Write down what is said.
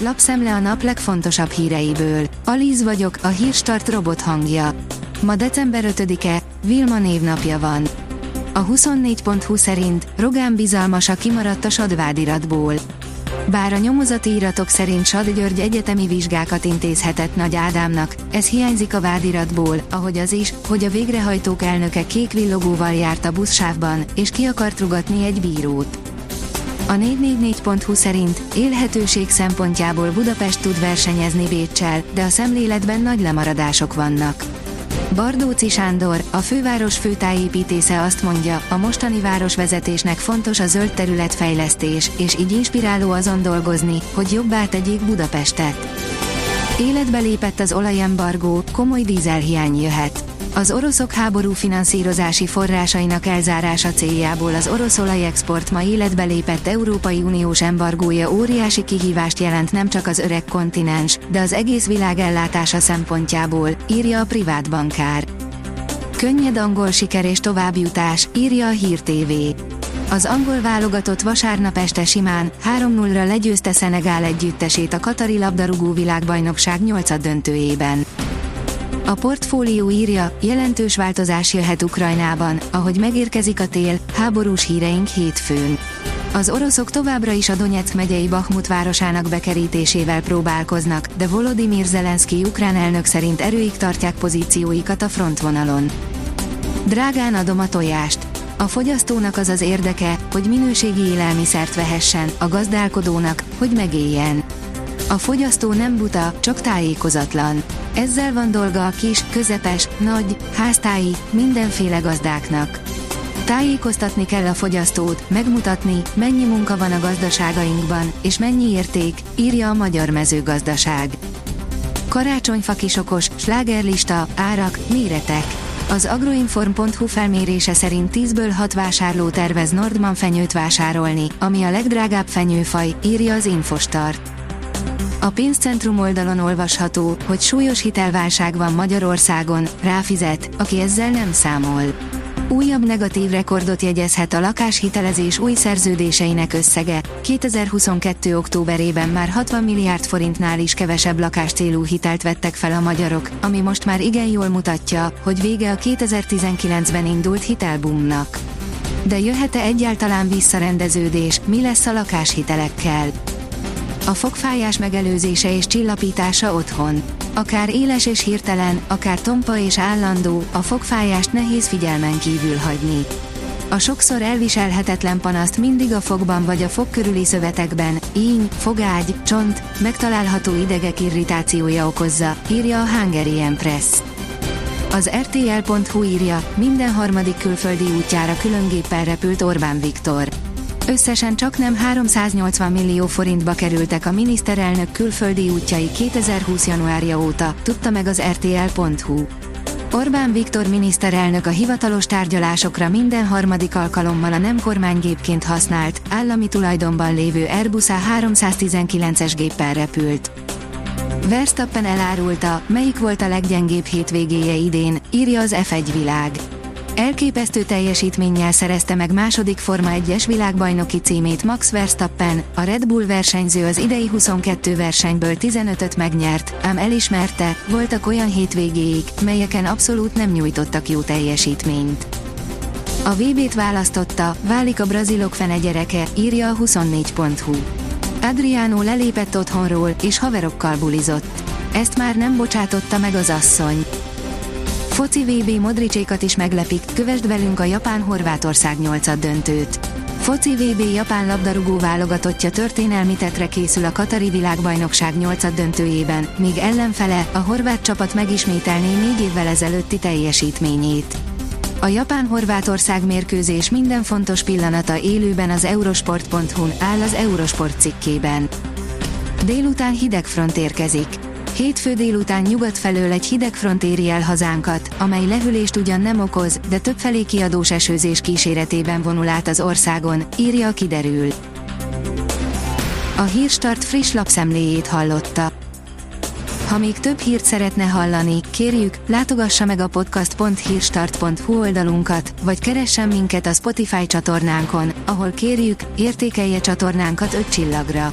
lapszemle a nap legfontosabb híreiből. Alíz vagyok, a hírstart robot hangja. Ma december 5-e, Vilma névnapja van. A 24.20 szerint Rogán bizalmasa kimaradt a sadvádiratból. Bár a nyomozati iratok szerint Sad György egyetemi vizsgákat intézhetett Nagy Ádámnak, ez hiányzik a vádiratból, ahogy az is, hogy a végrehajtók elnöke kék villogóval járt a buszsávban, és ki akart rugatni egy bírót. A 444.hu szerint élhetőség szempontjából Budapest tud versenyezni Bécsel, de a szemléletben nagy lemaradások vannak. Bardóci Sándor, a főváros főtájépítésze azt mondja, a mostani városvezetésnek fontos a zöld területfejlesztés, és így inspiráló azon dolgozni, hogy jobbá tegyék Budapestet. Életbe lépett az olajembargó, komoly dízelhiány jöhet. Az oroszok háború finanszírozási forrásainak elzárása céljából az orosz olajexport ma életbe lépett Európai Uniós embargója óriási kihívást jelent nem csak az öreg kontinens, de az egész világ ellátása szempontjából, írja a privát bankár. Könnyed angol siker és továbbjutás, írja a Hír TV. Az angol válogatott vasárnap este simán 3-0-ra legyőzte Szenegál együttesét a Katari labdarúgó világbajnokság 8 döntőjében. A portfólió írja, jelentős változás jöhet Ukrajnában, ahogy megérkezik a tél, háborús híreink hétfőn. Az oroszok továbbra is a Donetsk megyei Bakhmut városának bekerítésével próbálkoznak, de Volodymyr Zelenszky ukrán elnök szerint erőig tartják pozícióikat a frontvonalon. Drágán adom a tojást. A fogyasztónak az az érdeke, hogy minőségi élelmiszert vehessen, a gazdálkodónak, hogy megéljen. A fogyasztó nem buta, csak tájékozatlan. Ezzel van dolga a kis, közepes, nagy, háztályi, mindenféle gazdáknak. Tájékoztatni kell a fogyasztót, megmutatni, mennyi munka van a gazdaságainkban, és mennyi érték, írja a Magyar Mezőgazdaság. Karácsonyfa kisokos, slágerlista, árak, méretek. Az agroinform.hu felmérése szerint 10-ből 6 vásárló tervez Nordman fenyőt vásárolni, ami a legdrágább fenyőfaj, írja az Infostart. A pénzcentrum oldalon olvasható, hogy súlyos hitelválság van Magyarországon, ráfizet, aki ezzel nem számol. Újabb negatív rekordot jegyezhet a lakáshitelezés új szerződéseinek összege. 2022. októberében már 60 milliárd forintnál is kevesebb lakáscélú hitelt vettek fel a magyarok, ami most már igen jól mutatja, hogy vége a 2019-ben indult hitelbumnak. De jöhet-e egyáltalán visszarendeződés, mi lesz a lakáshitelekkel? A fogfájás megelőzése és csillapítása otthon. Akár éles és hirtelen, akár tompa és állandó, a fogfájást nehéz figyelmen kívül hagyni. A sokszor elviselhetetlen panaszt mindig a fogban vagy a fog körüli szövetekben, íny, fogágy, csont, megtalálható idegek irritációja okozza, írja a Hungarian Press. Az RTL.hu írja, minden harmadik külföldi útjára különgéppel repült Orbán Viktor. Összesen csak nem 380 millió forintba kerültek a miniszterelnök külföldi útjai 2020. januárja óta, tudta meg az RTL.hu. Orbán Viktor miniszterelnök a hivatalos tárgyalásokra minden harmadik alkalommal a nem kormánygépként használt, állami tulajdonban lévő Airbus A319-es géppel repült. Verstappen elárulta, melyik volt a leggyengébb hétvégéje idén, írja az F1 világ. Elképesztő teljesítménnyel szerezte meg második Forma 1-es világbajnoki címét Max Verstappen, a Red Bull versenyző az idei 22 versenyből 15-öt megnyert, ám elismerte, voltak olyan hétvégéig, melyeken abszolút nem nyújtottak jó teljesítményt. A VB-t választotta, válik a brazilok fene gyereke, írja a 24.hu. Adriano lelépett otthonról, és haverokkal bulizott. Ezt már nem bocsátotta meg az asszony. Foci VB Modricsékat is meglepik, kövesd velünk a Japán-Horvátország 8 döntőt. Foci VB Japán labdarúgó válogatottja történelmi tetre készül a Katari világbajnokság 8 döntőjében, míg ellenfele, a horvát csapat megismételné négy évvel ezelőtti teljesítményét. A Japán-Horvátország mérkőzés minden fontos pillanata élőben az eurosport.hu-n áll az Eurosport cikkében. Délután hideg front érkezik. Hétfő délután nyugat felől egy hideg front éri el hazánkat, amely lehűlést ugyan nem okoz, de többfelé kiadós esőzés kíséretében vonul át az országon, írja a kiderül. A Hírstart friss lapszemléjét hallotta. Ha még több hírt szeretne hallani, kérjük, látogassa meg a podcast.hírstart.hu oldalunkat, vagy keressen minket a Spotify csatornánkon, ahol kérjük, értékelje csatornánkat 5 csillagra.